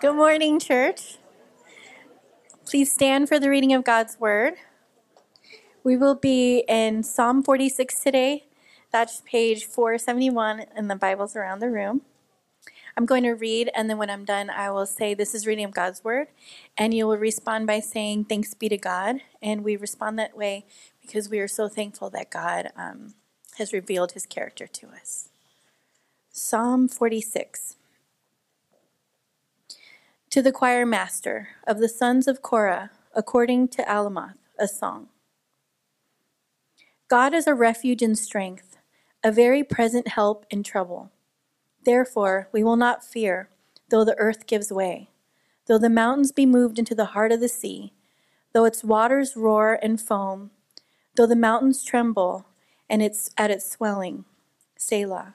Good morning, church. Please stand for the reading of God's word. We will be in Psalm 46 today. That's page 471 in the Bibles around the room. I'm going to read, and then when I'm done, I will say, This is reading of God's word. And you will respond by saying, Thanks be to God. And we respond that way because we are so thankful that God um, has revealed his character to us. Psalm 46. To the choir master of the sons of Korah, according to Alamoth, a song. God is a refuge and strength, a very present help in trouble. Therefore, we will not fear, though the earth gives way, though the mountains be moved into the heart of the sea, though its waters roar and foam, though the mountains tremble and it's at its swelling. Selah.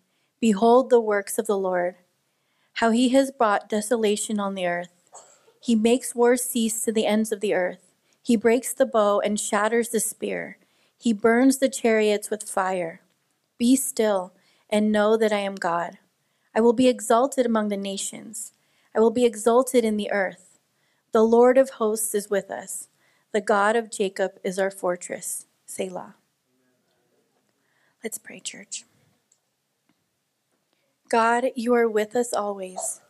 Behold the works of the Lord, how he has brought desolation on the earth. He makes war cease to the ends of the earth. He breaks the bow and shatters the spear. He burns the chariots with fire. Be still and know that I am God. I will be exalted among the nations. I will be exalted in the earth. The Lord of hosts is with us. The God of Jacob is our fortress. Selah. Let's pray, church. God, you are with us always.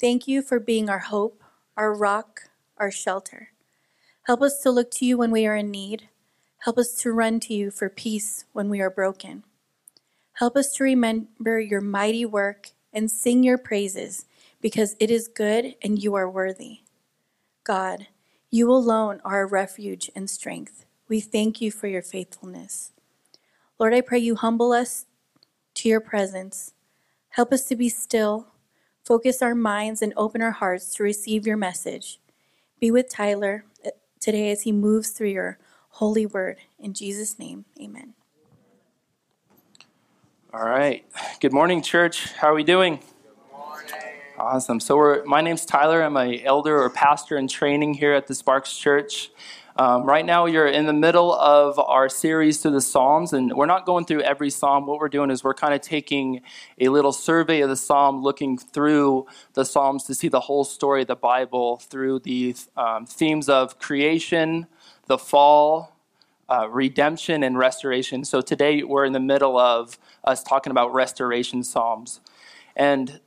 Thank you for being our hope, our rock, our shelter. Help us to look to you when we are in need. Help us to run to you for peace when we are broken. Help us to remember your mighty work and sing your praises because it is good and you are worthy. God, you alone are a refuge and strength. We thank you for your faithfulness. Lord, I pray you humble us to your presence Help us to be still, focus our minds, and open our hearts to receive your message. Be with Tyler uh, today as he moves through your holy word. In Jesus' name, amen. All right. Good morning, church. How are we doing? Morning. Awesome. So, we're, my name's Tyler. I'm an elder or pastor in training here at the Sparks Church. Um, right now, you're in the middle of our series through the Psalms, and we're not going through every Psalm. What we're doing is we're kind of taking a little survey of the Psalm, looking through the Psalms to see the whole story of the Bible through the um, themes of creation, the fall, uh, redemption, and restoration. So today, we're in the middle of us talking about restoration Psalms. And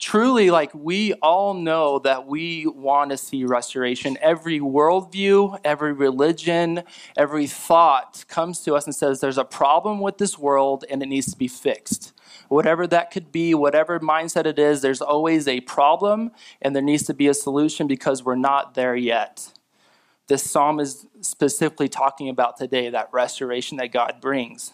truly, like we all know that we want to see restoration. Every worldview, every religion, every thought comes to us and says there's a problem with this world and it needs to be fixed. Whatever that could be, whatever mindset it is, there's always a problem and there needs to be a solution because we're not there yet. This psalm is specifically talking about today that restoration that God brings.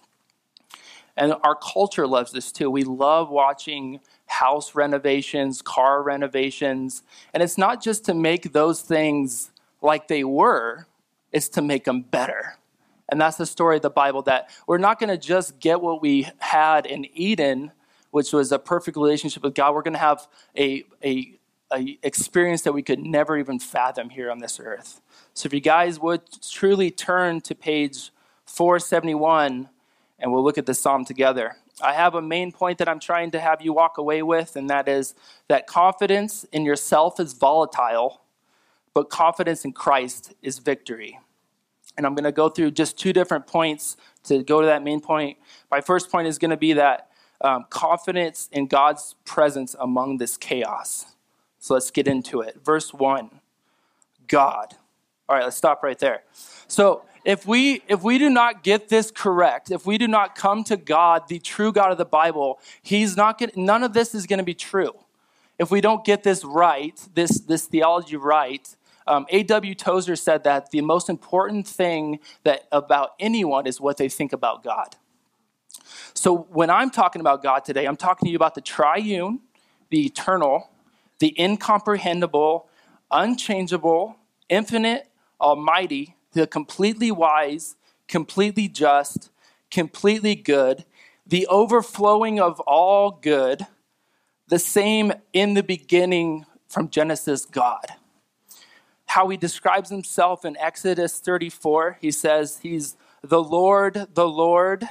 And our culture loves this too. We love watching house renovations, car renovations. And it's not just to make those things like they were, it's to make them better. And that's the story of the Bible that we're not going to just get what we had in Eden, which was a perfect relationship with God. We're going to have a, a, a experience that we could never even fathom here on this earth. So if you guys would truly turn to page 471 and we'll look at the psalm together. I have a main point that I'm trying to have you walk away with, and that is that confidence in yourself is volatile, but confidence in Christ is victory. And I'm going to go through just two different points to go to that main point. My first point is going to be that um, confidence in God's presence among this chaos. So let's get into it. Verse 1 God. All right, let's stop right there. So if we if we do not get this correct, if we do not come to God, the true God of the Bible, He's not going. None of this is going to be true. If we don't get this right, this this theology right, um, A.W. Tozer said that the most important thing that about anyone is what they think about God. So when I'm talking about God today, I'm talking to you about the triune, the eternal, the incomprehensible, unchangeable, infinite, almighty, the completely wise, completely just, completely good, the overflowing of all good, the same in the beginning from Genesis God. How he describes himself in Exodus 34, he says, He's the Lord, the Lord,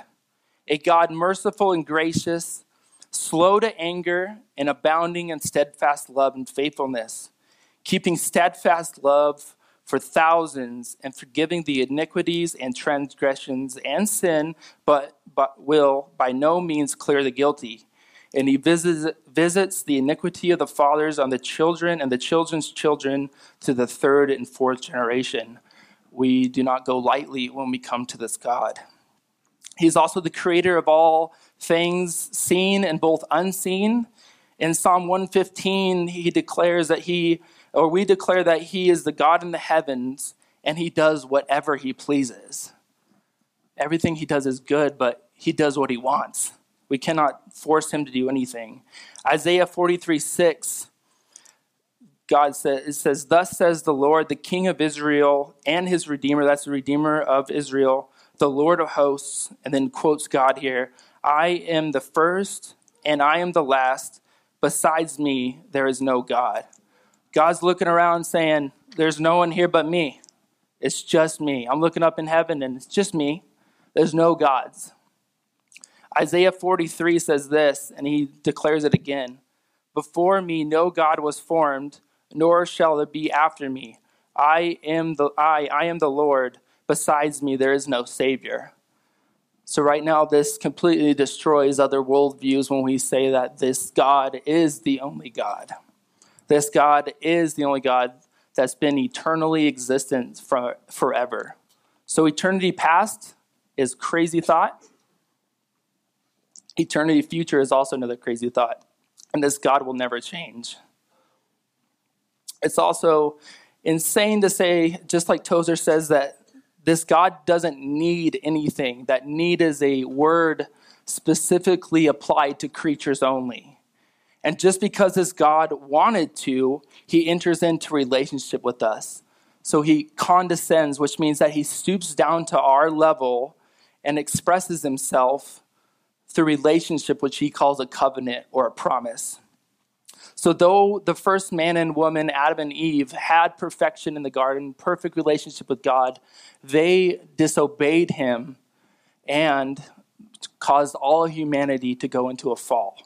a God merciful and gracious, slow to anger, and abounding in steadfast love and faithfulness, keeping steadfast love for thousands and forgiving the iniquities and transgressions and sin, but, but will by no means clear the guilty. And he visits, visits the iniquity of the fathers on the children and the children's children to the third and fourth generation. We do not go lightly when we come to this God. He's also the creator of all things seen and both unseen. In Psalm 115, he declares that he or we declare that he is the God in the heavens and he does whatever he pleases. Everything he does is good, but he does what he wants. We cannot force him to do anything. Isaiah 43 6, God says, it says, Thus says the Lord, the King of Israel and his Redeemer, that's the Redeemer of Israel, the Lord of hosts, and then quotes God here I am the first and I am the last. Besides me, there is no God. God's looking around saying, There's no one here but me. It's just me. I'm looking up in heaven and it's just me. There's no gods. Isaiah 43 says this, and he declares it again Before me no God was formed, nor shall it be after me. I am the I, I am the Lord. Besides me there is no Savior. So right now this completely destroys other worldviews when we say that this God is the only God. This God is the only God that's been eternally existent for, forever. So eternity past is crazy thought. Eternity future is also another crazy thought. And this God will never change. It's also insane to say, just like Tozer says, that this God doesn't need anything. That need is a word specifically applied to creatures only. And just because this God wanted to, he enters into relationship with us. So he condescends, which means that he stoops down to our level and expresses himself through relationship, which he calls a covenant or a promise. So, though the first man and woman, Adam and Eve, had perfection in the garden, perfect relationship with God, they disobeyed him and caused all humanity to go into a fall.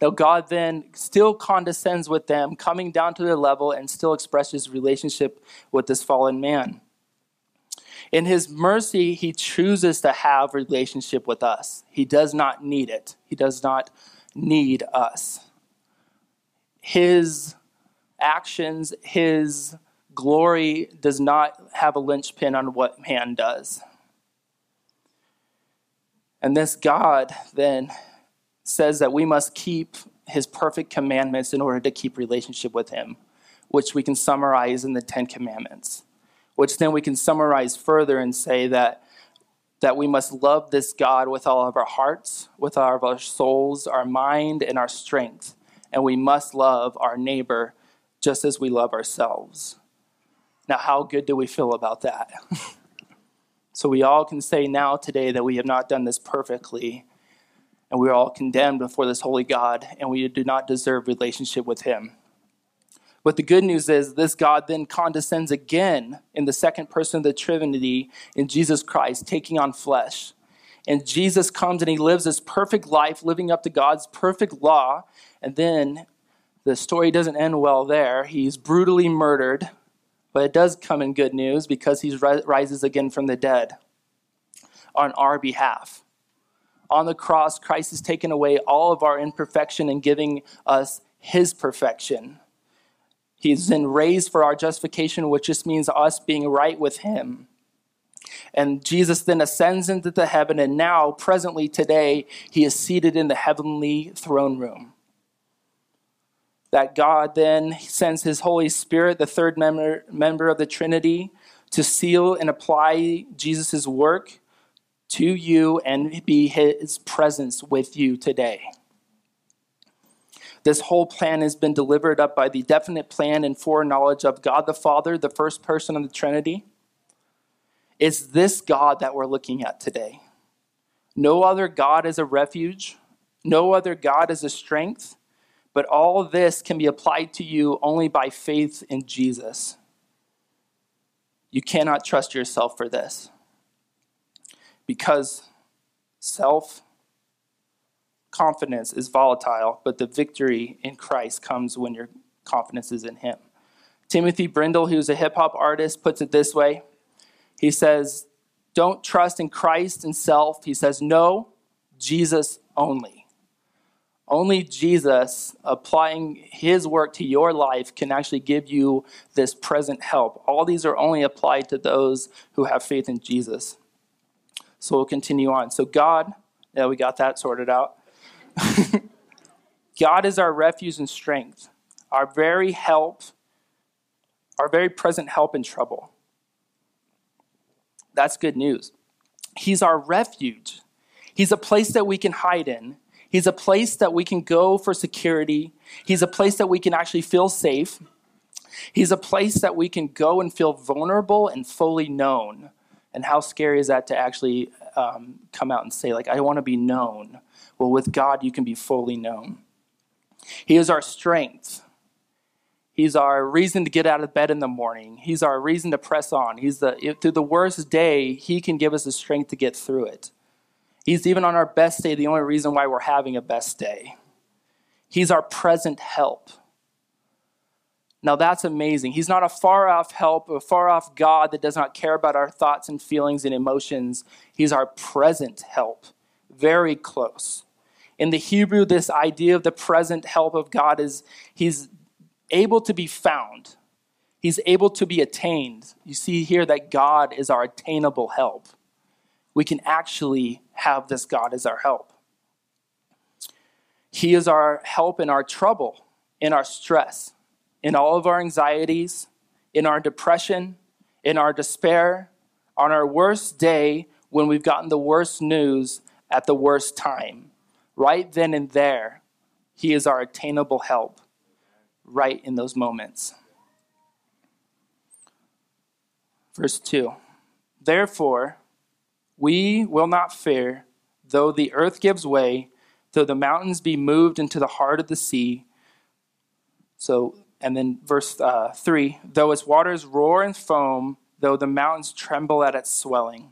Now, God then still condescends with them, coming down to their level, and still expresses relationship with this fallen man. In his mercy, he chooses to have relationship with us. He does not need it. He does not need us. His actions, his glory does not have a linchpin on what man does. And this God then says that we must keep his perfect commandments in order to keep relationship with him, which we can summarize in the 10 commandments, which then we can summarize further and say that that we must love this God with all of our hearts, with all of our souls, our mind, and our strength. And we must love our neighbor just as we love ourselves. Now, how good do we feel about that? so, we all can say now today that we have not done this perfectly, and we are all condemned before this holy God, and we do not deserve relationship with him. But the good news is this God then condescends again in the second person of the Trinity in Jesus Christ, taking on flesh. And Jesus comes and he lives this perfect life, living up to God's perfect law. And then the story doesn't end well there. He's brutally murdered, but it does come in good news because he rises again from the dead on our behalf on the cross, Christ has taken away all of our imperfection and giving us his perfection. He's been raised for our justification, which just means us being right with him. And Jesus then ascends into the heaven, and now, presently today, he is seated in the heavenly throne room. That God then sends his Holy Spirit, the third member, member of the Trinity, to seal and apply Jesus' work to you and be his presence with you today. This whole plan has been delivered up by the definite plan and foreknowledge of God the Father, the first person of the Trinity. It's this God that we're looking at today. No other God is a refuge, no other God is a strength, but all this can be applied to you only by faith in Jesus. You cannot trust yourself for this because self confidence is volatile, but the victory in Christ comes when your confidence is in Him. Timothy Brindle, who's a hip hop artist, puts it this way He says, Don't trust in Christ and self. He says, No, Jesus only. Only Jesus applying his work to your life can actually give you this present help. All these are only applied to those who have faith in Jesus. So we'll continue on. So, God, yeah, we got that sorted out. God is our refuge and strength, our very help, our very present help in trouble. That's good news. He's our refuge. He's a place that we can hide in. He's a place that we can go for security. He's a place that we can actually feel safe. He's a place that we can go and feel vulnerable and fully known. And how scary is that to actually um, come out and say, like, I want to be known? Well, with God, you can be fully known. He is our strength. He's our reason to get out of bed in the morning. He's our reason to press on. He's the through the worst day, he can give us the strength to get through it. He's even on our best day the only reason why we're having a best day. He's our present help. Now that's amazing. He's not a far off help, a far off God that does not care about our thoughts and feelings and emotions. He's our present help, very close. In the Hebrew, this idea of the present help of God is he's able to be found, he's able to be attained. You see here that God is our attainable help. We can actually have this God as our help. He is our help in our trouble, in our stress, in all of our anxieties, in our depression, in our despair, on our worst day when we've gotten the worst news at the worst time right then and there, He is our attainable help right in those moments. Verse 2 Therefore, we will not fear, though the earth gives way, though the mountains be moved into the heart of the sea. So, and then verse uh, 3 though its waters roar and foam, though the mountains tremble at its swelling.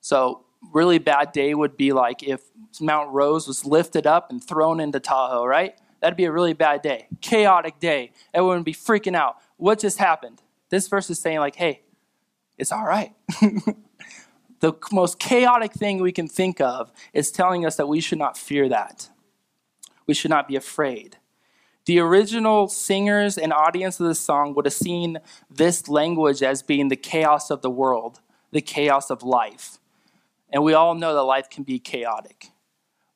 So, really bad day would be like if Mount Rose was lifted up and thrown into Tahoe, right? That'd be a really bad day. Chaotic day. Everyone would be freaking out. What just happened? This verse is saying, like, hey, it's all right. the most chaotic thing we can think of is telling us that we should not fear that. We should not be afraid. The original singers and audience of this song would have seen this language as being the chaos of the world, the chaos of life. And we all know that life can be chaotic,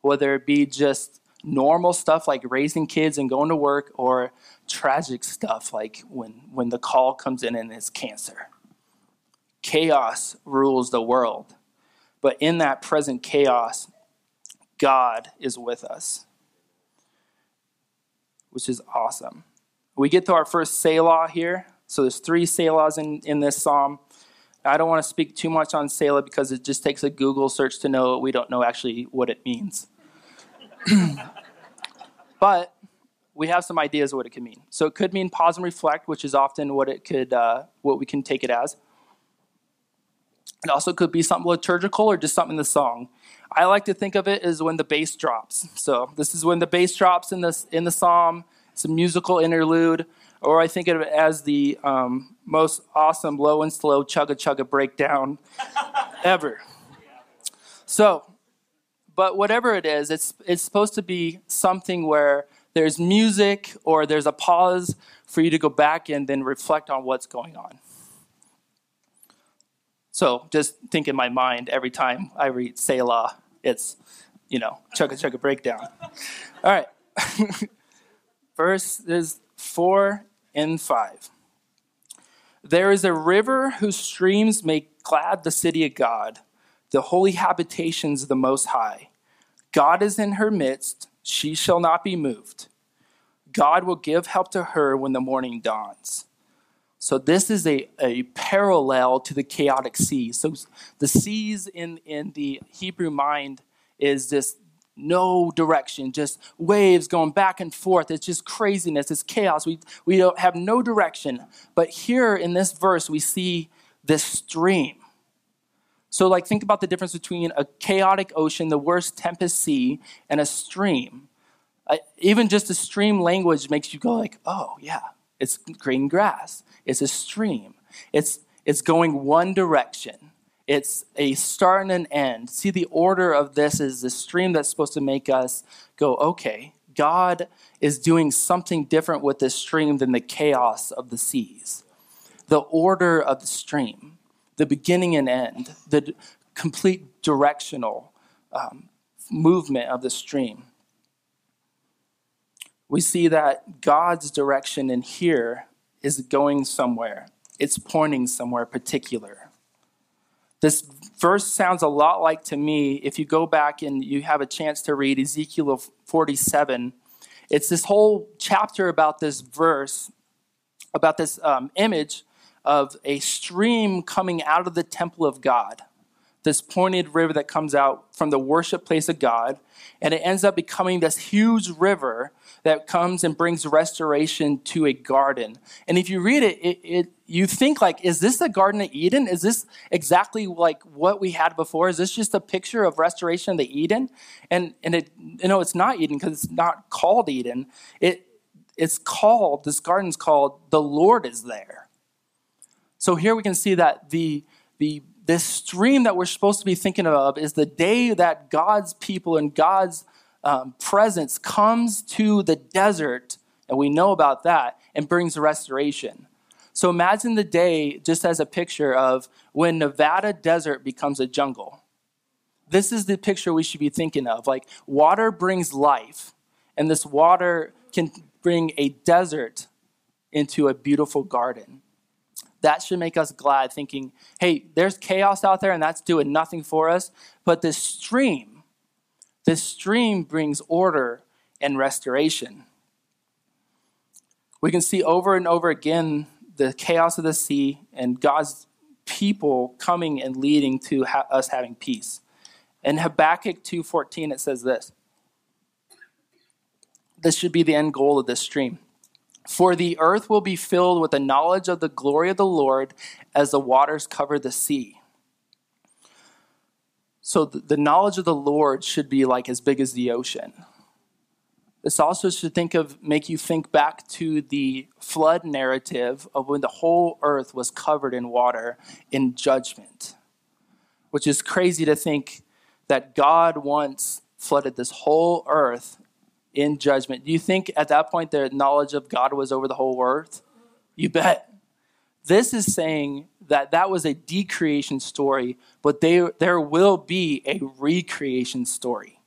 whether it be just normal stuff like raising kids and going to work, or tragic stuff like when, when the call comes in and it's cancer. Chaos rules the world. But in that present chaos, God is with us, which is awesome. We get to our first Selah here. So there's three Selahs in, in this psalm. I don't want to speak too much on Selah because it just takes a Google search to know we don't know actually what it means. but we have some ideas of what it could mean. So it could mean pause and reflect, which is often what it could, uh, what we can take it as. It also could be something liturgical or just something in the song. I like to think of it as when the bass drops. So this is when the bass drops in this in the psalm. It's a musical interlude or I think of it as the um, most awesome low and slow chugga chugga breakdown ever. So, but whatever it is, it's, it's supposed to be something where there's music or there's a pause for you to go back and then reflect on what's going on. So just think in my mind every time I read Selah, it's, you know, chugga chugga breakdown. All right. Verse is 4 and 5. There is a river whose streams make glad the city of God, the holy habitations of the Most High. God is in her midst, she shall not be moved. God will give help to her when the morning dawns. So this is a, a parallel to the chaotic sea. So the seas in, in the Hebrew mind is this no direction, just waves going back and forth. It's just craziness, it's chaos. We, we don't have no direction. But here in this verse, we see this stream. So, like, think about the difference between a chaotic ocean, the worst tempest sea, and a stream. Uh, even just the stream language makes you go like, oh, yeah, it's green grass. It's a stream. It's, it's going one direction. It's a start and an end. See, the order of this is the stream that's supposed to make us go, okay, God is doing something different with this stream than the chaos of the seas. The order of the stream, the beginning and end, the complete directional um, movement of the stream. We see that God's direction in here is going somewhere, it's pointing somewhere particular. This verse sounds a lot like to me, if you go back and you have a chance to read Ezekiel 47, it's this whole chapter about this verse, about this um, image of a stream coming out of the temple of God this pointed river that comes out from the worship place of God, and it ends up becoming this huge river that comes and brings restoration to a garden. And if you read it, it, it you think like, is this the Garden of Eden? Is this exactly like what we had before? Is this just a picture of restoration of the Eden? And and it you know it's not Eden because it's not called Eden. It it's called this garden's called the Lord is there. So here we can see that the the this stream that we're supposed to be thinking of is the day that God's people and God's um, presence comes to the desert, and we know about that, and brings restoration. So imagine the day just as a picture of when Nevada desert becomes a jungle. This is the picture we should be thinking of. Like water brings life, and this water can bring a desert into a beautiful garden that should make us glad, thinking, hey, there's chaos out there and that's doing nothing for us. But this stream, this stream brings order and restoration. We can see over and over again the chaos of the sea and God's people coming and leading to ha- us having peace. In Habakkuk 2:14 it says this. This should be the end goal of this stream. For the earth will be filled with the knowledge of the glory of the Lord as the waters cover the sea. So the knowledge of the Lord should be like as big as the ocean. This also should think of make you think back to the flood narrative of when the whole earth was covered in water in judgment. Which is crazy to think that God once flooded this whole earth in judgment. Do you think at that point the knowledge of God was over the whole earth? You bet. This is saying that that was a decreation story, but they, there will be a recreation story.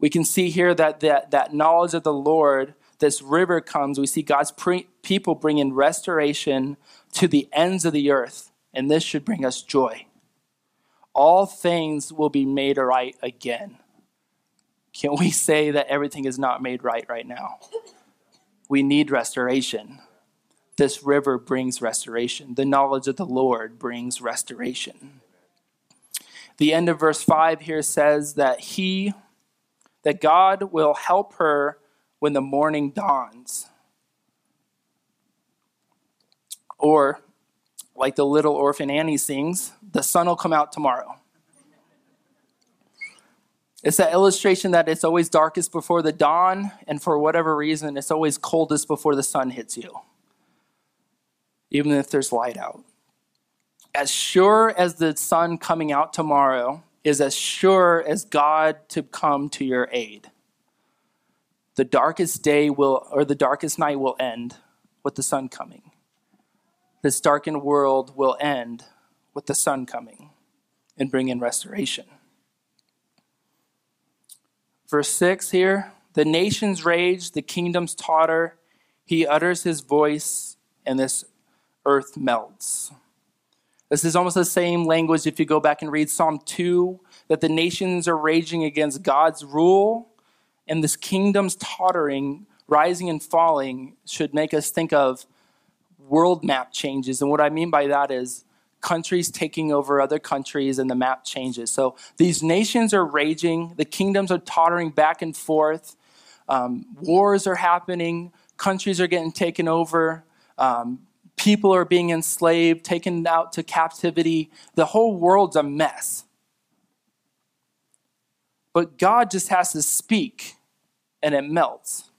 We can see here that, that that knowledge of the Lord, this river comes. We see God's pre- people bringing restoration to the ends of the earth, and this should bring us joy. All things will be made right again. Can we say that everything is not made right right now? We need restoration. This river brings restoration. The knowledge of the Lord brings restoration. The end of verse 5 here says that he, that God will help her when the morning dawns. Or, like the little orphan Annie sings, the sun will come out tomorrow. It's that illustration that it's always darkest before the dawn, and for whatever reason, it's always coldest before the sun hits you, even if there's light out. As sure as the sun coming out tomorrow is as sure as God to come to your aid. The darkest day will, or the darkest night will end with the sun coming. This darkened world will end with the sun coming and bring in restoration. Verse 6 here the nations rage, the kingdoms totter. He utters his voice, and this earth melts. This is almost the same language if you go back and read Psalm 2 that the nations are raging against God's rule, and this kingdom's tottering, rising and falling should make us think of world map changes. And what I mean by that is countries taking over other countries and the map changes. So these nations are raging, the kingdoms are tottering back and forth, um, wars are happening, countries are getting taken over. Um, people are being enslaved, taken out to captivity. The whole world's a mess. But God just has to speak and it melts.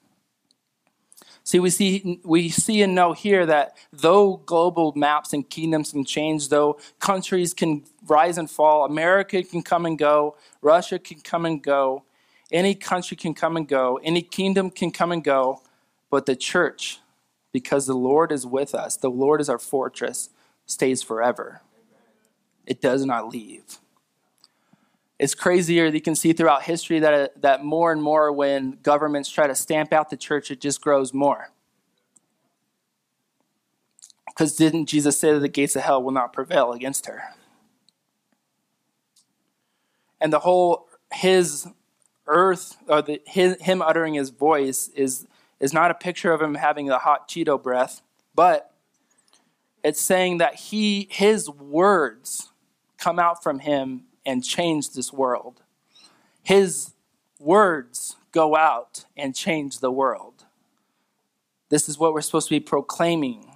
See, we see, we see and know here that though global maps and kingdoms can change, though countries can rise and fall, America can come and go, Russia can come and go, any country can come and go, any kingdom can come and go, but the church, because the Lord is with us, the Lord is our fortress, stays forever. It does not leave. It's crazier. You can see throughout history that, uh, that more and more, when governments try to stamp out the church, it just grows more. Because didn't Jesus say that the gates of hell will not prevail against her? And the whole, his earth, or the, his, him uttering his voice, is, is not a picture of him having the hot Cheeto breath, but it's saying that he, his words come out from him and change this world. His words go out and change the world. This is what we're supposed to be proclaiming.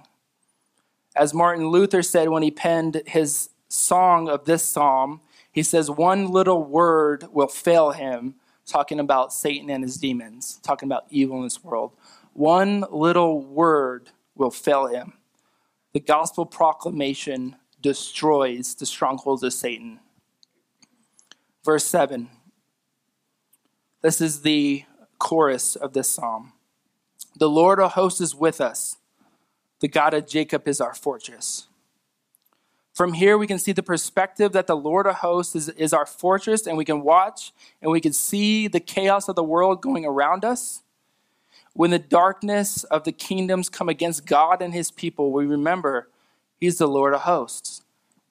As Martin Luther said when he penned his song of this psalm, he says, One little word will fail him, talking about Satan and his demons, talking about evil in this world. One little word will fail him. The gospel proclamation destroys the strongholds of Satan verse 7. This is the chorus of this psalm. The Lord of hosts is with us. The God of Jacob is our fortress. From here, we can see the perspective that the Lord of hosts is, is our fortress, and we can watch and we can see the chaos of the world going around us. When the darkness of the kingdoms come against God and his people, we remember he's the Lord of hosts.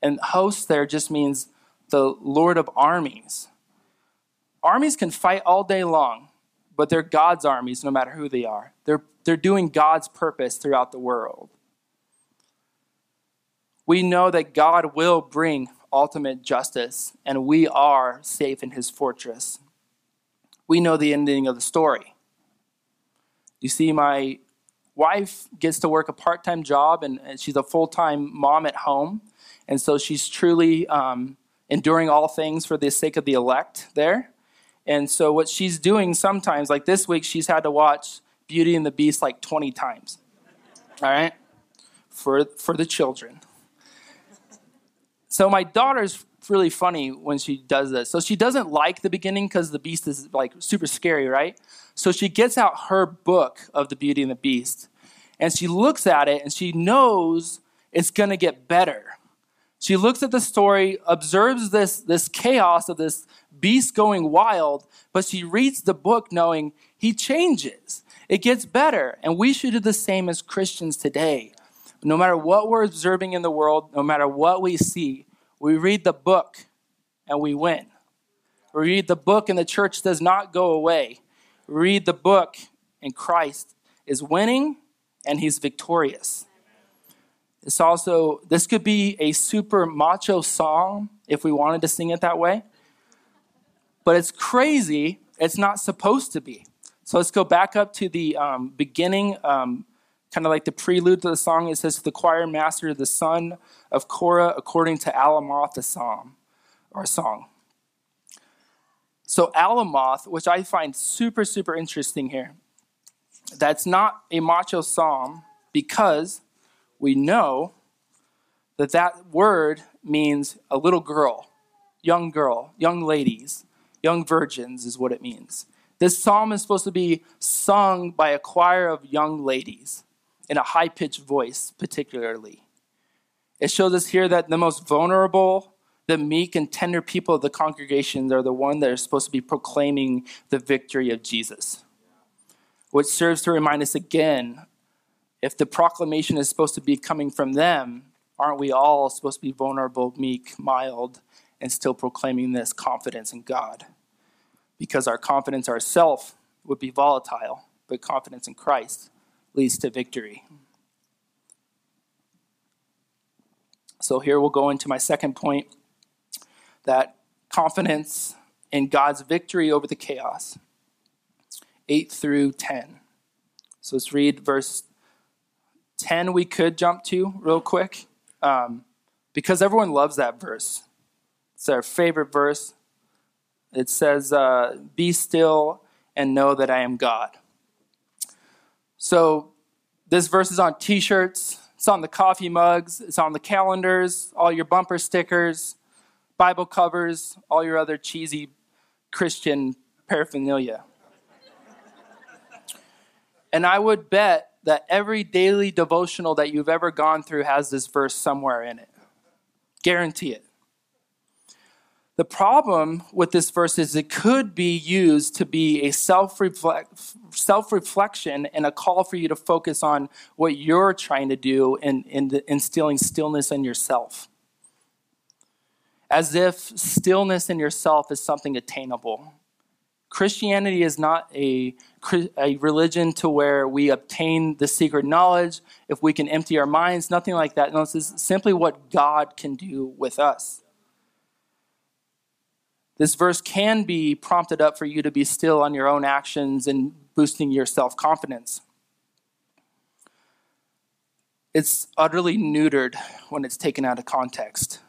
And hosts there just means the Lord of armies. Armies can fight all day long, but they're God's armies no matter who they are. They're, they're doing God's purpose throughout the world. We know that God will bring ultimate justice, and we are safe in his fortress. We know the ending of the story. You see, my wife gets to work a part time job, and she's a full time mom at home. And so she's truly um, enduring all things for the sake of the elect there. And so, what she's doing sometimes, like this week, she's had to watch Beauty and the Beast like 20 times. All right? For, for the children. So, my daughter's really funny when she does this. So, she doesn't like the beginning because the Beast is like super scary, right? So, she gets out her book of the Beauty and the Beast and she looks at it and she knows it's going to get better she looks at the story, observes this, this chaos of this beast going wild, but she reads the book knowing he changes. It gets better. And we should do the same as Christians today. No matter what we're observing in the world, no matter what we see, we read the book and we win. We read the book and the church does not go away. We read the book and Christ is winning and he's victorious. It's also, this could be a super macho song if we wanted to sing it that way. But it's crazy. It's not supposed to be. So let's go back up to the um, beginning, um, kind of like the prelude to the song. It says, The choir master, the son of Korah, according to Alamoth, the psalm or song. So, Alamoth, which I find super, super interesting here, that's not a macho psalm because we know that that word means a little girl, young girl, young ladies, young virgins is what it means. This psalm is supposed to be sung by a choir of young ladies in a high pitched voice, particularly. It shows us here that the most vulnerable, the meek and tender people of the congregation are the one that are supposed to be proclaiming the victory of Jesus, which serves to remind us again if the proclamation is supposed to be coming from them, aren't we all supposed to be vulnerable, meek, mild, and still proclaiming this confidence in God? Because our confidence ourself would be volatile, but confidence in Christ leads to victory. So here we'll go into my second point that confidence in God's victory over the chaos. 8 through 10. So let's read verse 10. We could jump to real quick um, because everyone loves that verse. It's our favorite verse. It says, uh, Be still and know that I am God. So this verse is on t shirts, it's on the coffee mugs, it's on the calendars, all your bumper stickers, Bible covers, all your other cheesy Christian paraphernalia. and I would bet that every daily devotional that you've ever gone through has this verse somewhere in it. Guarantee it. The problem with this verse is it could be used to be a self reflection and a call for you to focus on what you're trying to do in, in instilling stillness in yourself. As if stillness in yourself is something attainable. Christianity is not a, a religion to where we obtain the secret knowledge, if we can empty our minds, nothing like that. No, this is simply what God can do with us. This verse can be prompted up for you to be still on your own actions and boosting your self confidence. It's utterly neutered when it's taken out of context.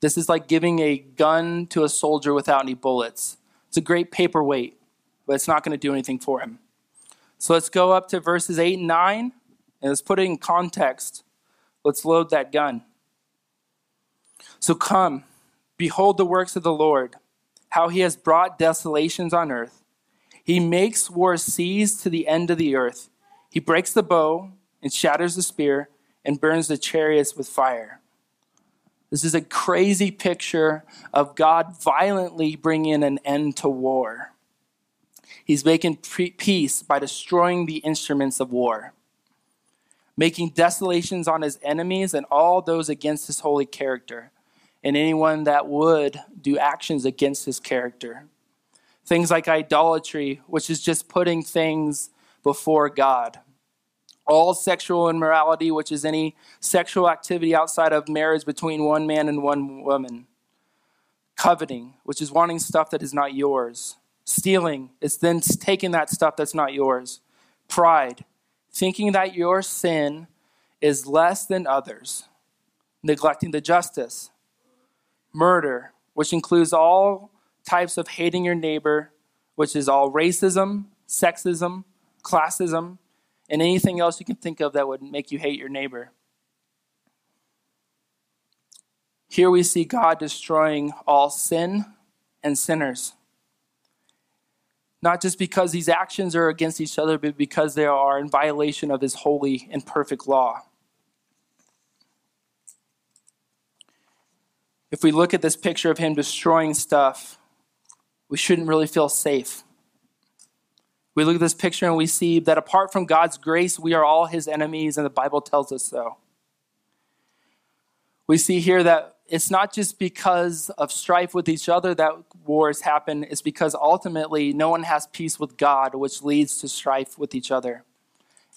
This is like giving a gun to a soldier without any bullets. It's a great paperweight, but it's not going to do anything for him. So let's go up to verses 8 and 9, and let's put it in context. Let's load that gun. So come, behold the works of the Lord how he has brought desolations on earth. He makes war cease to the end of the earth. He breaks the bow and shatters the spear and burns the chariots with fire. This is a crazy picture of God violently bringing an end to war. He's making peace by destroying the instruments of war, making desolations on his enemies and all those against his holy character and anyone that would do actions against his character. Things like idolatry, which is just putting things before God. All sexual immorality, which is any sexual activity outside of marriage between one man and one woman. Coveting, which is wanting stuff that is not yours. Stealing is then taking that stuff that's not yours. Pride, thinking that your sin is less than others. Neglecting the justice, murder, which includes all types of hating your neighbor, which is all racism, sexism, classism, and anything else you can think of that would make you hate your neighbor. Here we see God destroying all sin and sinners. Not just because these actions are against each other, but because they are in violation of his holy and perfect law. If we look at this picture of him destroying stuff, we shouldn't really feel safe. We look at this picture and we see that apart from God's grace, we are all his enemies, and the Bible tells us so. We see here that it's not just because of strife with each other that wars happen, it's because ultimately no one has peace with God, which leads to strife with each other.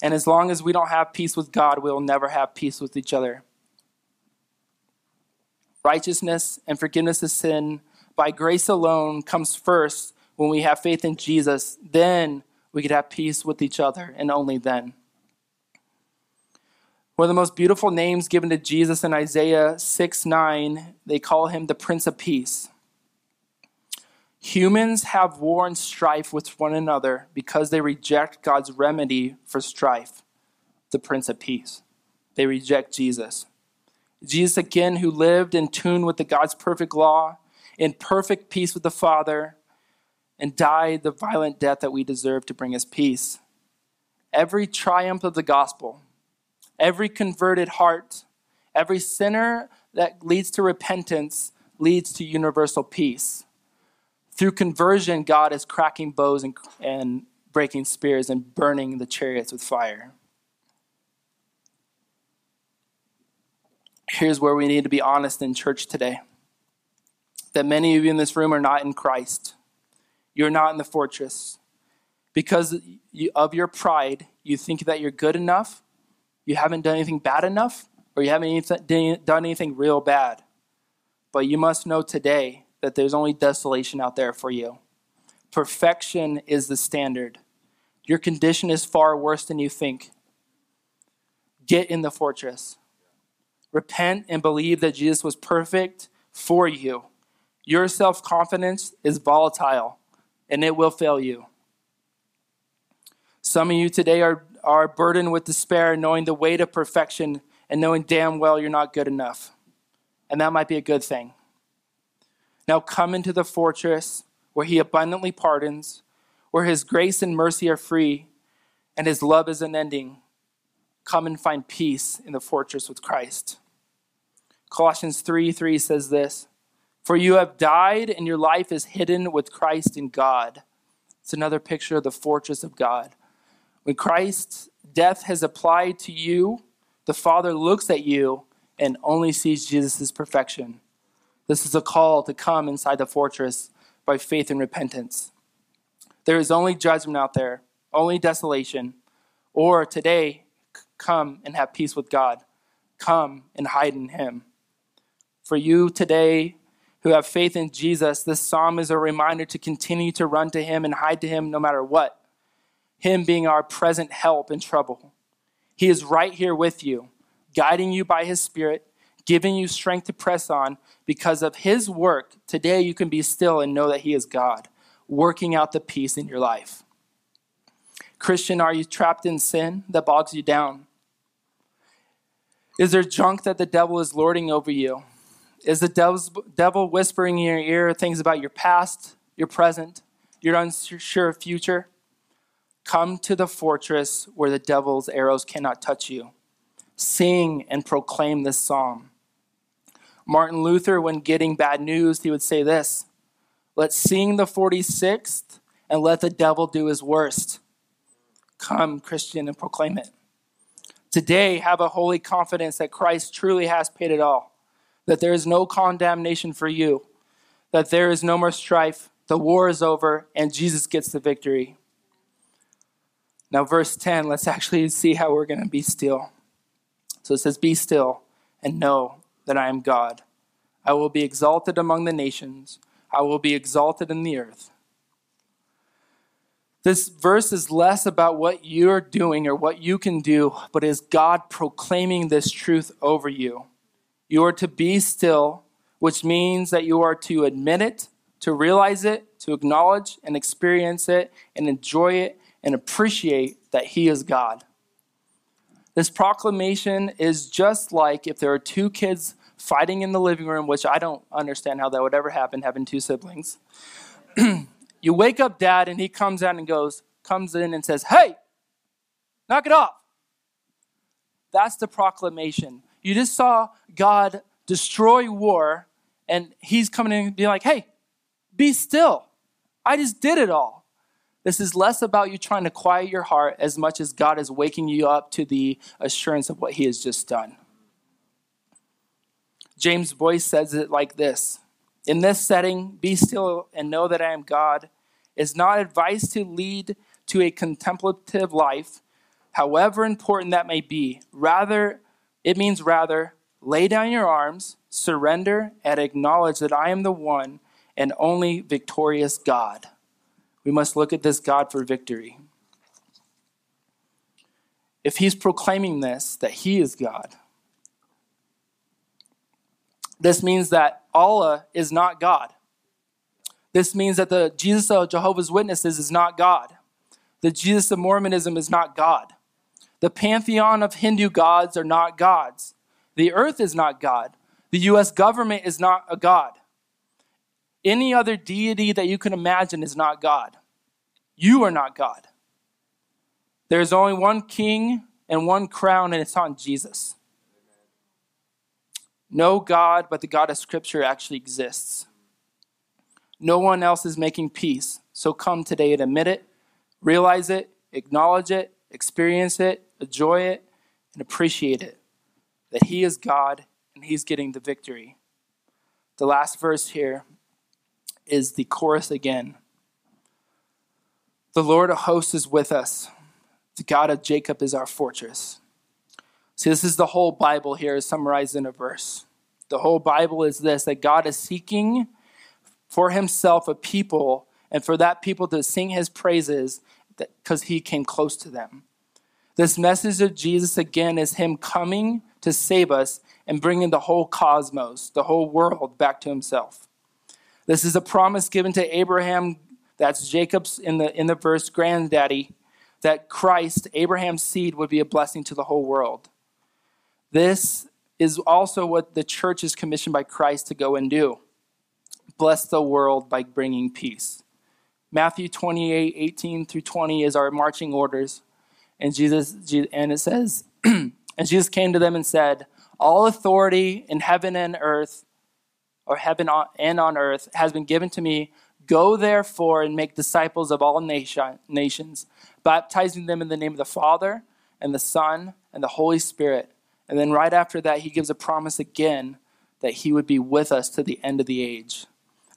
And as long as we don't have peace with God, we'll never have peace with each other righteousness and forgiveness of sin by grace alone comes first when we have faith in Jesus. Then we could have peace with each other, and only then. One of the most beautiful names given to Jesus in Isaiah 6 9, they call him the Prince of Peace. Humans have war and strife with one another because they reject God's remedy for strife, the Prince of Peace. They reject Jesus. Jesus, again, who lived in tune with the God's perfect law, in perfect peace with the Father, and died the violent death that we deserve to bring us peace. Every triumph of the gospel, every converted heart, every sinner that leads to repentance leads to universal peace. Through conversion, God is cracking bows and, and breaking spears and burning the chariots with fire. Here's where we need to be honest in church today that many of you in this room are not in Christ. You're not in the fortress. Because of your pride, you think that you're good enough, you haven't done anything bad enough, or you haven't done anything real bad. But you must know today that there's only desolation out there for you. Perfection is the standard. Your condition is far worse than you think. Get in the fortress. Repent and believe that Jesus was perfect for you. Your self confidence is volatile and it will fail you. Some of you today are, are burdened with despair, knowing the weight of perfection and knowing damn well you're not good enough. And that might be a good thing. Now come into the fortress where he abundantly pardons, where his grace and mercy are free, and his love is unending. Come and find peace in the fortress with Christ. Colossians 3 3 says this For you have died, and your life is hidden with Christ in God. It's another picture of the fortress of God. When Christ's death has applied to you, the Father looks at you and only sees Jesus' perfection. This is a call to come inside the fortress by faith and repentance. There is only judgment out there, only desolation. Or today, come and have peace with God. Come and hide in Him. For you today who have faith in Jesus, this psalm is a reminder to continue to run to Him and hide to Him no matter what. Him being our present help in trouble. He is right here with you, guiding you by His Spirit, giving you strength to press on. Because of His work, today you can be still and know that He is God, working out the peace in your life. Christian, are you trapped in sin that bogs you down? Is there junk that the devil is lording over you? Is the devil whispering in your ear things about your past, your present, your unsure future? Come to the fortress where the devil's arrows cannot touch you. Sing and proclaim this psalm. Martin Luther, when getting bad news, he would say this Let's sing the 46th and let the devil do his worst. Come, Christian, and proclaim it. Today, have a holy confidence that Christ truly has paid it all that there is no condemnation for you, that there is no more strife, the war is over, and Jesus gets the victory. Now, verse 10, let's actually see how we're going to be still. So it says, Be still and know that I am God. I will be exalted among the nations, I will be exalted in the earth. This verse is less about what you're doing or what you can do, but is God proclaiming this truth over you. You are to be still, which means that you are to admit it, to realize it, to acknowledge and experience it, and enjoy it and appreciate that He is God. This proclamation is just like if there are two kids fighting in the living room, which I don't understand how that would ever happen, having two siblings. you wake up dad, and he comes out and goes, comes in and says, Hey, knock it off. That's the proclamation. You just saw God destroy war, and He's coming in and being like, hey, be still. I just did it all. This is less about you trying to quiet your heart as much as God is waking you up to the assurance of what He has just done. James Boice says it like this In this setting, be still and know that I am God is not advice to lead to a contemplative life, however important that may be. Rather, it means rather, lay down your arms, surrender, and acknowledge that I am the one and only victorious God. We must look at this God for victory. If he's proclaiming this, that he is God, this means that Allah is not God. This means that the Jesus of Jehovah's Witnesses is not God. The Jesus of Mormonism is not God. The pantheon of Hindu gods are not gods. The earth is not God. The US government is not a God. Any other deity that you can imagine is not God. You are not God. There's only one king and one crown, and it's on Jesus. No God but the God of Scripture actually exists. No one else is making peace. So come today and admit it, realize it, acknowledge it, experience it, enjoy it, and appreciate it. That He is God and He's getting the victory. The last verse here is the chorus again. The Lord of hosts is with us. The God of Jacob is our fortress. See, this is the whole Bible here, is summarized in a verse. The whole Bible is this that God is seeking for himself a people, and for that people to sing his praises because he came close to them. This message of Jesus, again, is him coming to save us and bringing the whole cosmos, the whole world, back to himself. This is a promise given to Abraham, that's Jacob's in the, in the verse, granddaddy, that Christ, Abraham's seed, would be a blessing to the whole world. This is also what the church is commissioned by Christ to go and do bless the world by bringing peace. Matthew 28 18 through 20 is our marching orders. And Jesus, and it says, and Jesus came to them and said, All authority in heaven and earth, or heaven and on earth, has been given to me. Go therefore and make disciples of all nation, nations, baptizing them in the name of the Father and the Son and the Holy Spirit and then right after that, he gives a promise again that he would be with us to the end of the age.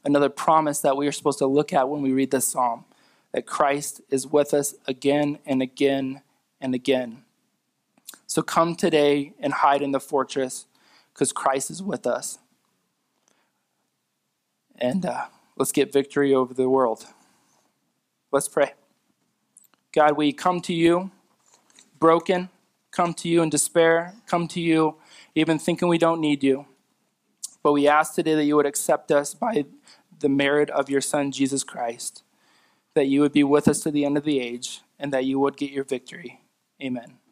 Another promise that we are supposed to look at when we read this psalm that Christ is with us again and again and again. So come today and hide in the fortress because Christ is with us. And uh, let's get victory over the world. Let's pray. God, we come to you broken come to you in despair, come to you even thinking we don't need you. But we ask today that you would accept us by the merit of your Son, Jesus Christ, that you would be with us to the end of the age, and that you would get your victory. Amen.